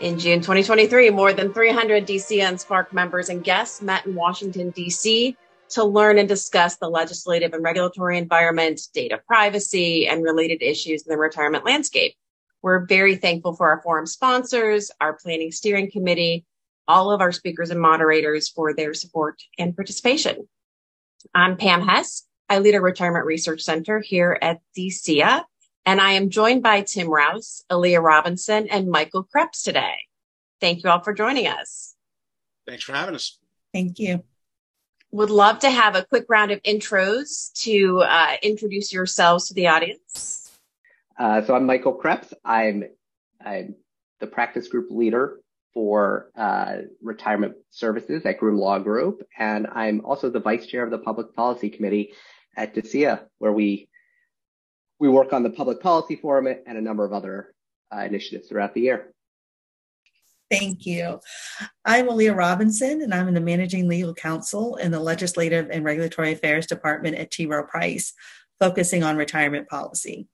In June 2023, more than 300 DCN Spark members and guests met in Washington, D.C. to learn and discuss the legislative and regulatory environment, data privacy, and related issues in the retirement landscape. We're very thankful for our forum sponsors, our planning steering committee, all of our speakers and moderators for their support and participation. I'm Pam Hess. I lead a retirement research center here at DCIIA, and I am joined by Tim Rouse, Aliya Robinson, and Michael Kreps today. Thank you all for joining us. Thanks for having us. Thank you. Would love to have a quick round of intros to uh, introduce yourselves to the audience. Uh, so I'm Michael Kreps. I'm, I'm the practice group leader for uh, retirement services at Groom Law Group, and I'm also the vice chair of the Public Policy Committee at DCIIA, where we we work on the Public Policy Forum and a number of other uh, initiatives throughout the year. Thank you. I'm Aliya Robinson, and I'm in the managing legal counsel in the Legislative and Regulatory Affairs Department at T. Rowe Price, focusing on retirement policy.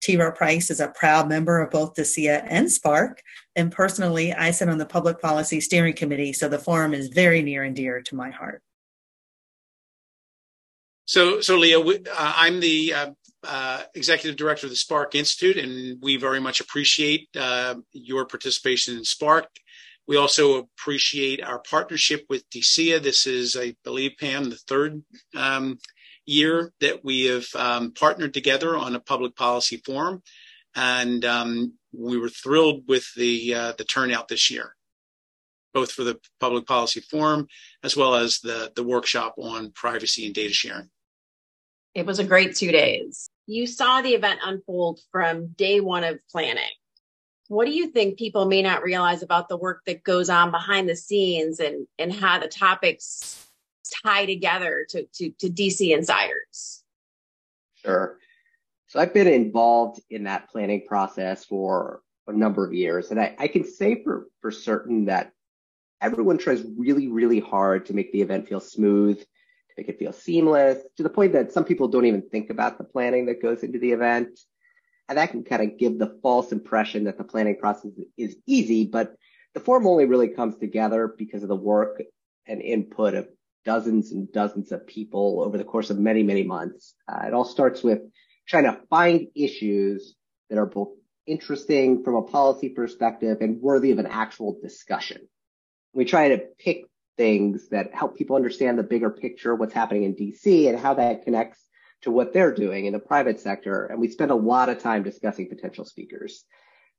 T. Rowe Price is a proud member of both the DCIIA and Spark, and personally, I sit on the Public Policy Steering Committee, so the forum is very near and dear to my heart. So, so Leah, uh, I'm the uh, uh, executive director of the Spark Institute, and we very much appreciate uh, your participation in Spark. We also appreciate our partnership with DCIIA. This is, I believe, Pam, the third um, year that we have um, partnered together on a public policy forum, and um, we were thrilled with the uh, the turnout this year, both for the public policy forum as well as the the workshop on privacy and data sharing. It was a great two days. You saw the event unfold from day one of planning. What do you think people may not realize about the work that goes on behind the scenes and, and how the topics tie together to, to, to DC insiders? Sure. So I've been involved in that planning process for a number of years. And I, I can say for, for certain that everyone tries really, really hard to make the event feel smooth, to make it feel seamless, to the point that some people don't even think about the planning that goes into the event. And that can kind of give the false impression that the planning process is easy, but the form only really comes together because of the work and input of dozens and dozens of people over the course of many, many months. Uh, it all starts with trying to find issues that are both interesting from a policy perspective and worthy of an actual discussion. We try to pick things that help people understand the bigger picture, what's happening in DC and how that connects to what they're doing in the private sector. And we spend a lot of time discussing potential speakers.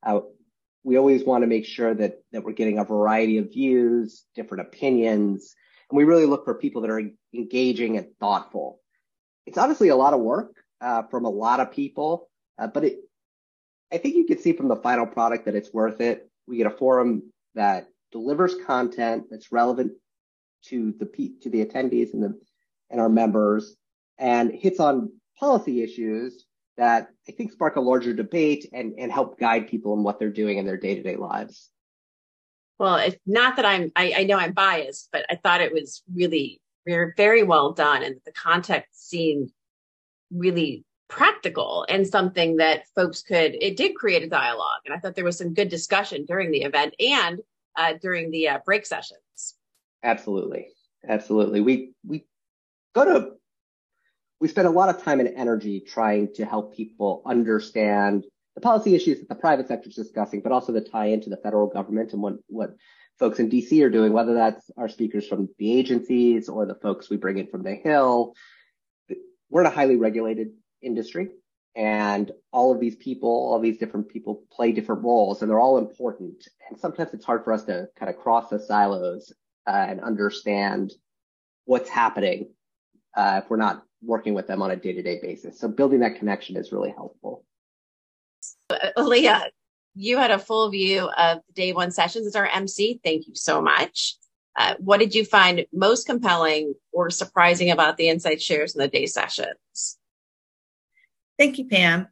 Uh, we always want to make sure that, that we're getting a variety of views, different opinions, and we really look for people that are engaging and thoughtful. It's obviously a lot of work uh, from a lot of people, uh, but it, I think you can see from the final product that it's worth it. We get a forum that delivers content that's relevant to the to the attendees and the and our members, and hits on policy issues that I think spark a larger debate and and help guide people in what they're doing in their day to day lives well, it's not that I'm, I, I, know I'm biased, but I thought it was really, very well done. And the context seemed really practical and something that folks could, it did create a dialogue. And I thought there was some good discussion during the event and uh, during the uh, break sessions. Absolutely. Absolutely. We, we go to, we spend a lot of time and energy trying to help people understand the policy issues that the private sector is discussing, but also the tie into the federal government and what, what folks in DC are doing, whether that's our speakers from the agencies or the folks we bring in from the Hill. We're in a highly regulated industry and all of these people, all these different people play different roles and they're all important. And sometimes it's hard for us to kind of cross the silos uh, and understand what's happening uh, if we're not working with them on a day-to-day basis. So building that connection is really helpful. Leah, you had a full view of the day one sessions as our MC. Thank you so much. Uh, what did you find most compelling or surprising about the insight shares in the day sessions? Thank you, Pam.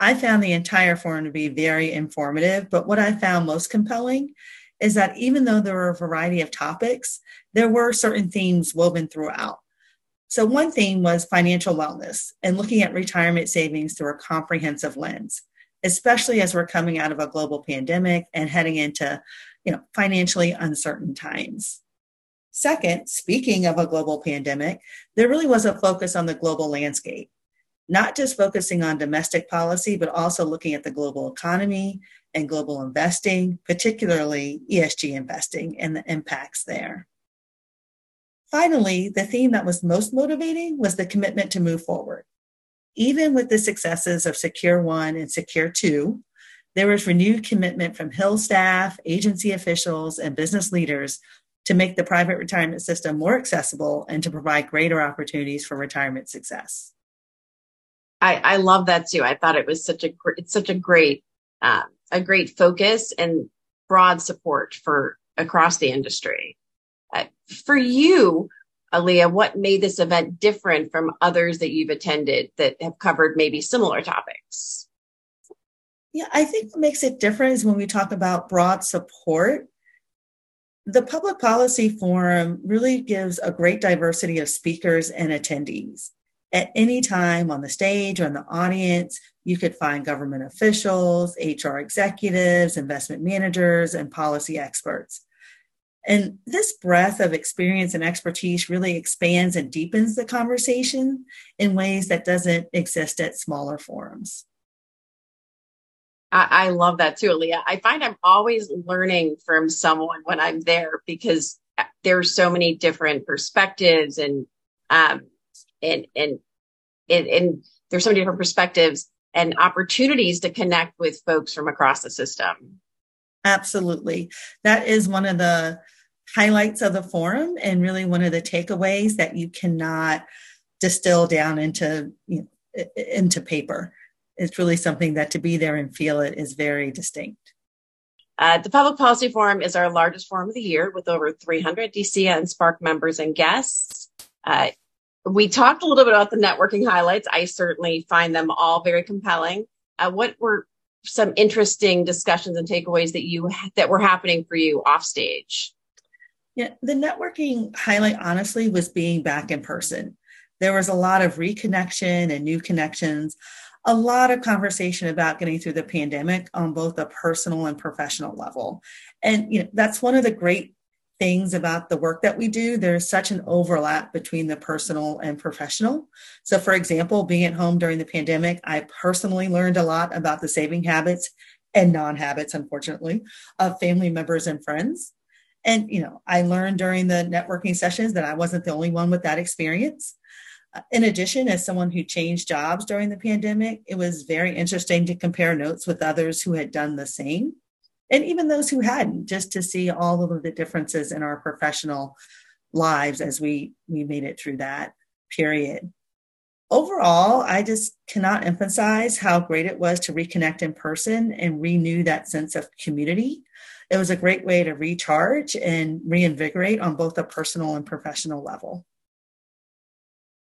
I found the entire forum to be very informative, but what I found most compelling is that even though there were a variety of topics, there were certain themes woven throughout. So, one theme was financial wellness and looking at retirement savings through a comprehensive lens. especially as we're coming out of a global pandemic and heading into, you know, financially uncertain times. Second, speaking of a global pandemic, there really was a focus on the global landscape, not just focusing on domestic policy, but also looking at the global economy and global investing, particularly ESG investing and the impacts there. Finally, the theme that was most motivating was the commitment to move forward. Even with the successes of Secure One and Secure Two, there was renewed commitment from Hill staff, agency officials, and business leaders to make the private retirement system more accessible and to provide greater opportunities for retirement success. I, I love that too. I thought it was such a it's such a great uh, a great focus and broad support for across the industry. Uh, for you, Aliya, what made this event different from others that you've attended that have covered maybe similar topics? Yeah, I think what makes it different is when we talk about broad support. The Public Policy Forum really gives a great diversity of speakers and attendees. At any time on the stage or in the audience, you could find government officials, HR executives, investment managers, and policy experts. And this breadth of experience and expertise really expands and deepens the conversation in ways that doesn't exist at smaller forums. I, I love that too, Leah. I find I'm always learning from someone when I'm there because there's so many different perspectives and um and and and, and there's so many different perspectives and opportunities to connect with folks from across the system. Absolutely. That is one of the highlights of the forum and really one of the takeaways that you cannot distill down into you know, into paper. It's really something that to be there and feel it is very distinct. Uh, the Public Policy Forum is our largest forum of the year with over 300 DCIIA and Spark members and guests. Uh, we talked a little bit about the networking highlights. I certainly find them all very compelling. Uh, what were some interesting discussions and takeaways that you that were happening for you off stage? Yeah, the networking highlight honestly was being back in person. There was a lot of reconnection and new connections, a lot of conversation about getting through the pandemic on both a personal and professional level. And you know, that's one of the great things about the work that we do. There's such an overlap between the personal and professional. So, for example, being at home during the pandemic, I personally learned a lot about the saving habits and non habits, unfortunately, of family members and friends. And, you know, I learned during the networking sessions that I wasn't the only one with that experience. Uh, in addition, as someone who changed jobs during the pandemic, it was very interesting to compare notes with others who had done the same. And even those who hadn't, just to see all of the differences in our professional lives as we, we made it through that period. Overall, I just cannot emphasize how great it was to reconnect in person and renew that sense of community it was a great way to recharge and reinvigorate on both a personal and professional level.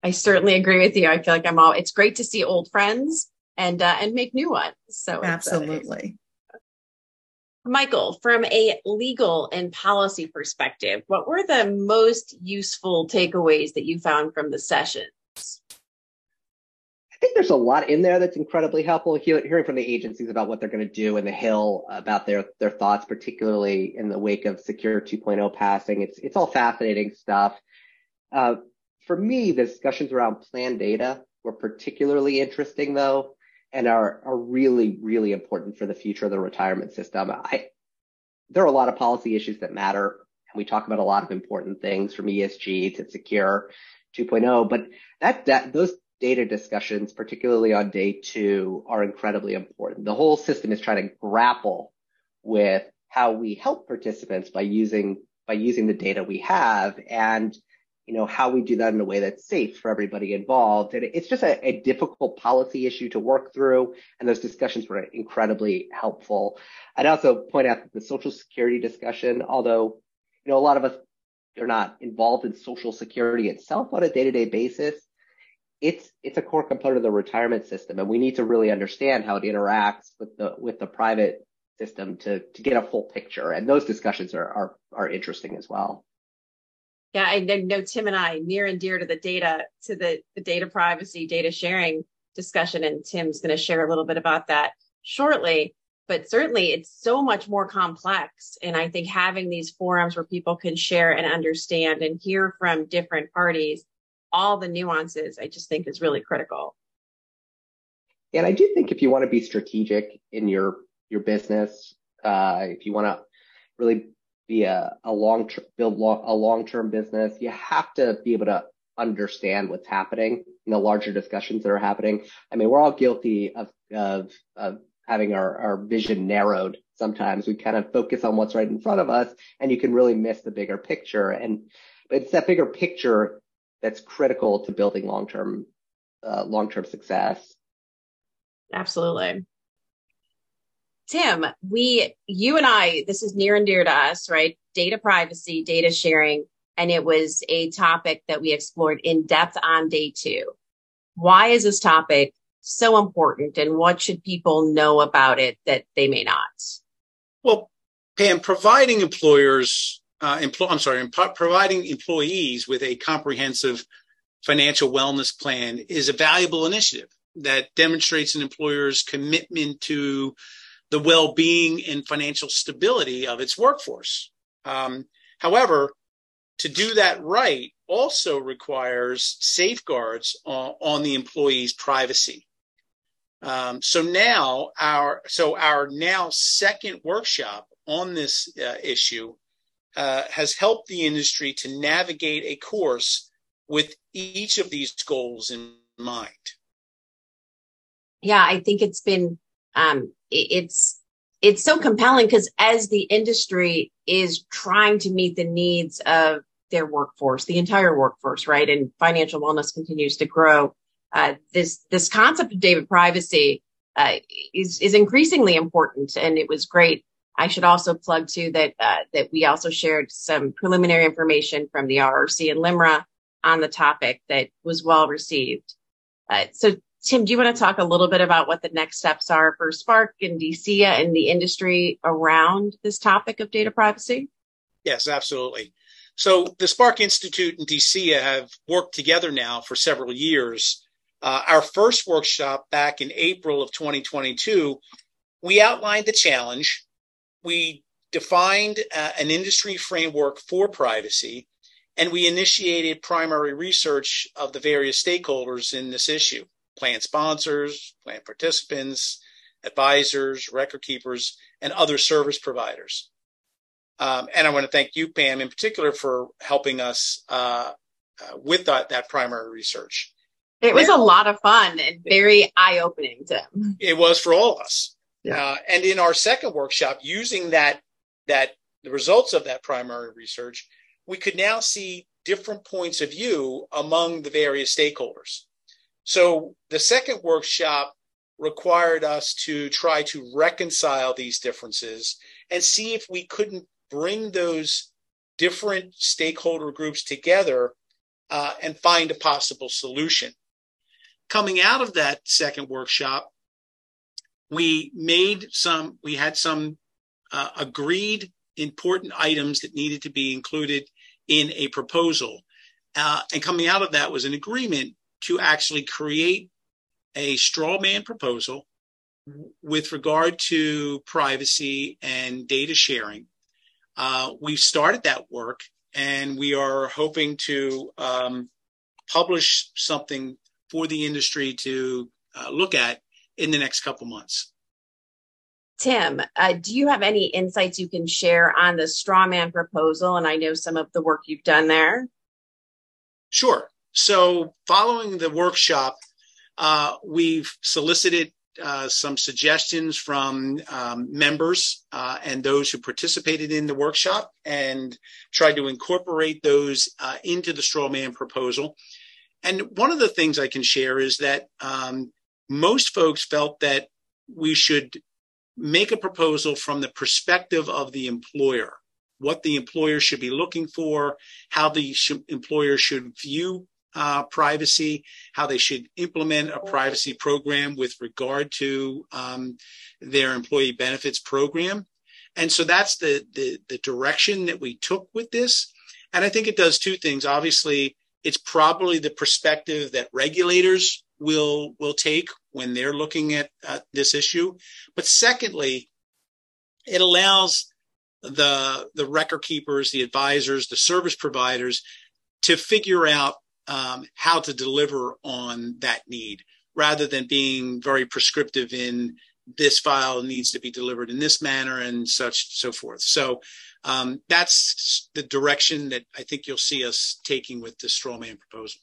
I certainly agree with you. I feel like I'm all. It's great to see old friends and uh, and make new ones. So absolutely. Michael, from a legal and policy perspective, what were the most useful takeaways that you found from the sessions? I think there's a lot in there that's incredibly helpful. Hearing from the agencies about what they're going to do in the Hill, about their their thoughts, particularly in the wake of Secure 2.0 passing. It's it's all fascinating stuff. Uh, for me, the discussions around plan data were particularly interesting, though, and are are really really important for the future of the retirement system. I there are a lot of policy issues that matter, and we talk about a lot of important things from ESG to Secure 2.0, but that that those data discussions, particularly on day two, are incredibly important. The whole system is trying to grapple with how we help participants by using by using the data we have and you know how we do that in a way that's safe for everybody involved and it's just a, a difficult policy issue to work through and those discussions were incredibly helpful i'd also point out that the social security discussion although you know a lot of us are not involved in social security itself on a day-to-day basis it's it's a core component of the retirement system, and we need to really understand how it interacts with the with the private system to to get a full picture. And those discussions are are are interesting as well. Yeah, I know Tim and I near and dear to the data to the the data privacy, data sharing discussion, and Tim's going to share a little bit about that. shortly. But certainly, it's so much more complex. And I think having these forums where people can share and understand and hear from different parties all the nuances, I just think is really critical. And I do think if you want to be strategic in your your business, uh, if you want to really be a, a long build long, a long term business, you have to be able to understand what's happening in the larger discussions that are happening. I mean, we're all guilty of of, of having our, our vision narrowed. Sometimes we kind of focus on what's right in front of us, and you can really miss the bigger picture. And but it's that bigger picture that's critical to building long term uh, long term success. Absolutely. Tim, we, you and I, this is near and dear to us, right? Data privacy, data sharing, and it was a topic that we explored in depth on day two. Why is this topic so important and what should people know about it that they may not? Well, Pam, providing employers, uh, empl- I'm sorry, providing employees with a comprehensive financial wellness plan is a valuable initiative that demonstrates an employer's commitment to the well-being and financial stability of its workforce. Um, however, to do that right also requires safeguards on, on the employee's privacy. Um, so now our so our now second workshop on this uh, issue uh, has helped the industry to navigate a course with each of these goals in mind yeah, I think it's been um, it's it's so compelling because as the industry is trying to meet the needs of their workforce, the entire workforce, right, and financial wellness continues to grow. Uh, this this concept of data privacy uh, is is increasingly important, and it was great. I should also plug too that uh, that we also shared some preliminary information from the RRC and LIMRA on the topic that was well received. Uh, so Tim, do you want to talk a little bit about what the next steps are for Spark and DCIIA and the industry around this topic of data privacy? Yes, absolutely. So the Spark Institute and DCIIA have worked together now for several years. Uh, our first workshop back in April of 2022, we outlined the challenge. We defined uh, an industry framework for privacy, and we initiated primary research of the various stakeholders in this issue plan sponsors, plan participants, advisors, record keepers, and other service providers. Um, and I want to thank you, Pam, in particular, for helping us uh, uh, with that, that, primary research. It was a lot of fun and very eye opening, Tim. It was for all of us. Yeah. Uh, and in our second workshop, using that that the results of that primary research, we could now see different points of view among the various stakeholders. So the second workshop required us to try to reconcile these differences and see if we couldn't bring those different stakeholder groups together uh, and find a possible solution. Coming out of that second workshop, we made some, we had some uh, agreed important items that needed to be included in a proposal. Uh, and coming out of that was an agreement to actually create a straw man proposal with regard to privacy and data sharing. Uh, we've started that work and we are hoping to um, publish something for the industry to uh, look at in the next couple months. Tim, uh, do you have any insights you can share on the straw man proposal? And I know some of the work you've done there. Sure. So, following the workshop, uh, we've solicited uh, some suggestions from um, members uh, and those who participated in the workshop and tried to incorporate those uh, into the straw man proposal. And one of the things I can share is that um, most folks felt that we should make a proposal from the perspective of the employer, what the employer should be looking for, how the sh- employer should view uh, privacy, how they should implement a privacy program with regard to um, their employee benefits program. And so that's the, the, the direction that we took with this. And I think it does two things. Obviously, it's probably the perspective that regulators will will take when they're looking at uh, this issue. But secondly, it allows the the record keepers, the advisors, the service providers to figure out um, how to deliver on that need rather than being very prescriptive in this file needs to be delivered in this manner and such so forth. So um, that's the direction that I think you'll see us taking with the strawman proposal.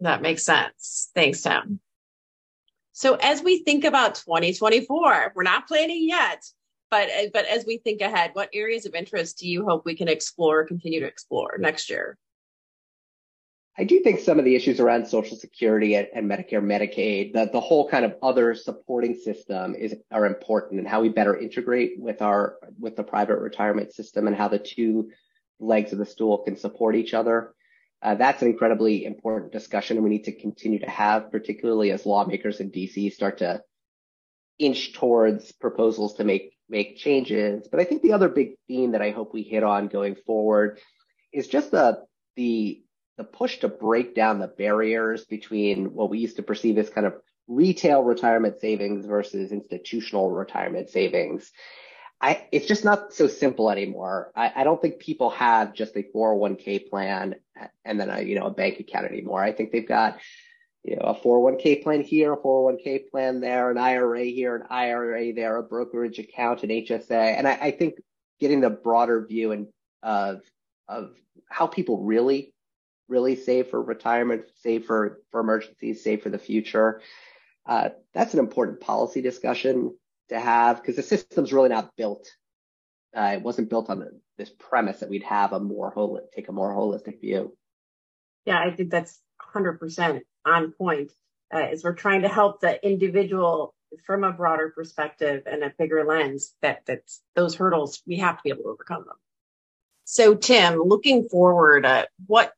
That makes sense. Thanks, Tim. So as we think about 2024, we're not planning yet, but but as we think ahead, what areas of interest do you hope we can explore, continue to explore next year? I do think some of the issues around Social Security and, and Medicare, Medicaid, the, the whole kind of other supporting system is are important and how we better integrate with our with the private retirement system and how the two legs of the stool can support each other. Uh, that's an incredibly important discussion and we need to continue to have, particularly as lawmakers in DC start to inch towards proposals to make make changes. But I think the other big theme that I hope we hit on going forward is just the the the push to break down the barriers between what we used to perceive as kind of retail retirement savings versus institutional retirement savings. I, it's just not so simple anymore. I, I don't think people have just a 401k plan and then a, you know, a bank account anymore. I think they've got, you know, a 401k plan here, a 401k plan there, an IRA here, an IRA there, a brokerage account, an HSA. And I, I think getting the broader view and of, of how people really really save for retirement, save for, for emergencies, save for the future. Uh, that's an important policy discussion to have because the system's really not built. Uh, it wasn't built on the, this premise that we'd have a more whole, take a more holistic view. Yeah, I think that's 100% on point. Uh, as we're trying to help the individual from a broader perspective and a bigger lens, that that's those hurdles we have to be able to overcome them. So, Tim, looking forward, uh, what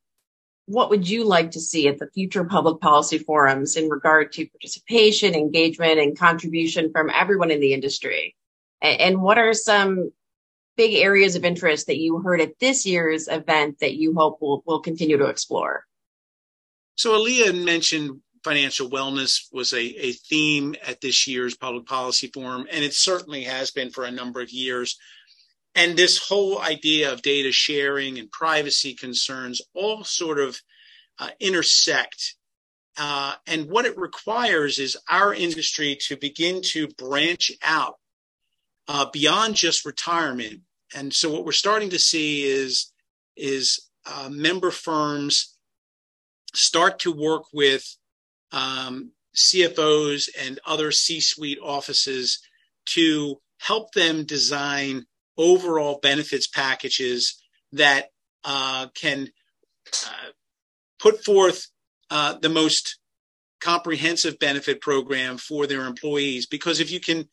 what would you like to see at the future public policy forums in regard to participation, engagement, and contribution from everyone in the industry? And what are some big areas of interest that you heard at this year's event that you hope will, will continue to explore? So, Aliya mentioned financial wellness was a, a theme at this year's public policy forum, and it certainly has been for a number of years and this whole idea of data sharing and privacy concerns all sort of uh, intersect. Uh, and what it requires is our industry to begin to branch out uh, beyond just retirement. And so what we're starting to see is is uh, member firms start to work with um, CFOs and other C-suite offices to help them design overall benefits packages that uh, can uh, put forth uh, the most comprehensive benefit program for their employees. Because if you can,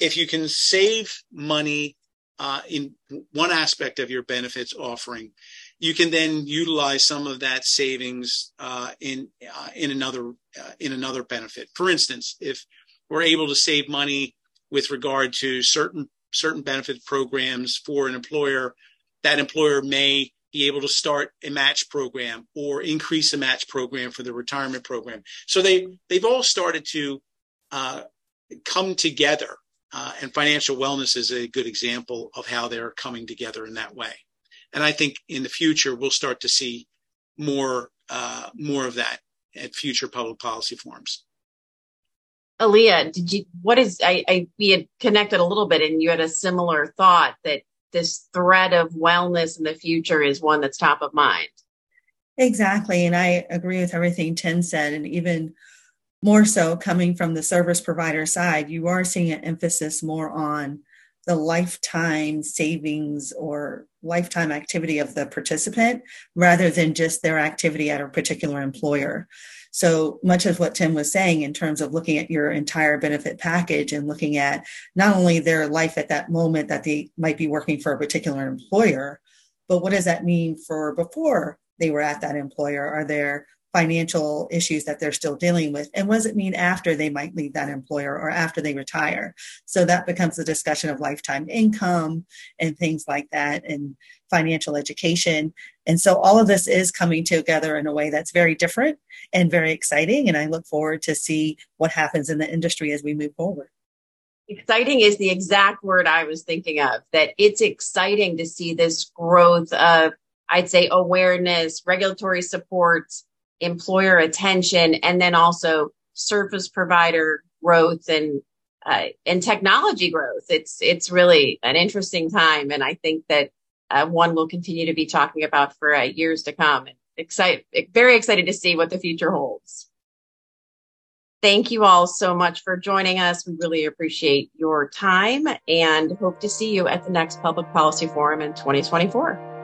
if you can save money uh, in one aspect of your benefits offering, you can then utilize some of that savings uh, in uh, in another in another benefit. For instance, if we're able to save money with regard to certain certain benefit programs for an employer, that employer may be able to start a match program or increase a match program for the retirement program. So they they've all started to uh, come together, uh, and financial wellness is a good example of how they're coming together in that way. And I think in the future we'll start to see more uh, more of that at future public policy forums. Aliya, did you, what is, I, I, we had connected a little bit and you had a similar thought that this threat of wellness in the future is one that's top of mind. Exactly. And I agree with everything Tim said. And even more so coming from the service provider side, you are seeing an emphasis more on the lifetime savings or lifetime activity of the participant rather than just their activity at a particular employer. So much of what Tim was saying in terms of looking at your entire benefit package and looking at not only their life at that moment that they might be working for a particular employer, but what does that mean for before they were at that employer? Are there financial issues that they're still dealing with and what does it mean after they might leave that employer or after they retire? So that becomes a discussion of lifetime income and things like that and financial education. And so all of this is coming together in a way that's very different and very exciting and i look forward to see what happens in the industry as we move forward. Exciting is the exact word i was thinking of that it's exciting to see this growth of i'd say awareness regulatory support employer attention and then also service provider growth and uh, and technology growth. It's it's really an interesting time, and I think that uh, one will continue to be talking about for uh, years to come. And excited, very excited to see what the future holds. Thank you all so much for joining us. We really appreciate your time and hope to see you at the next Public Policy Forum in 2024.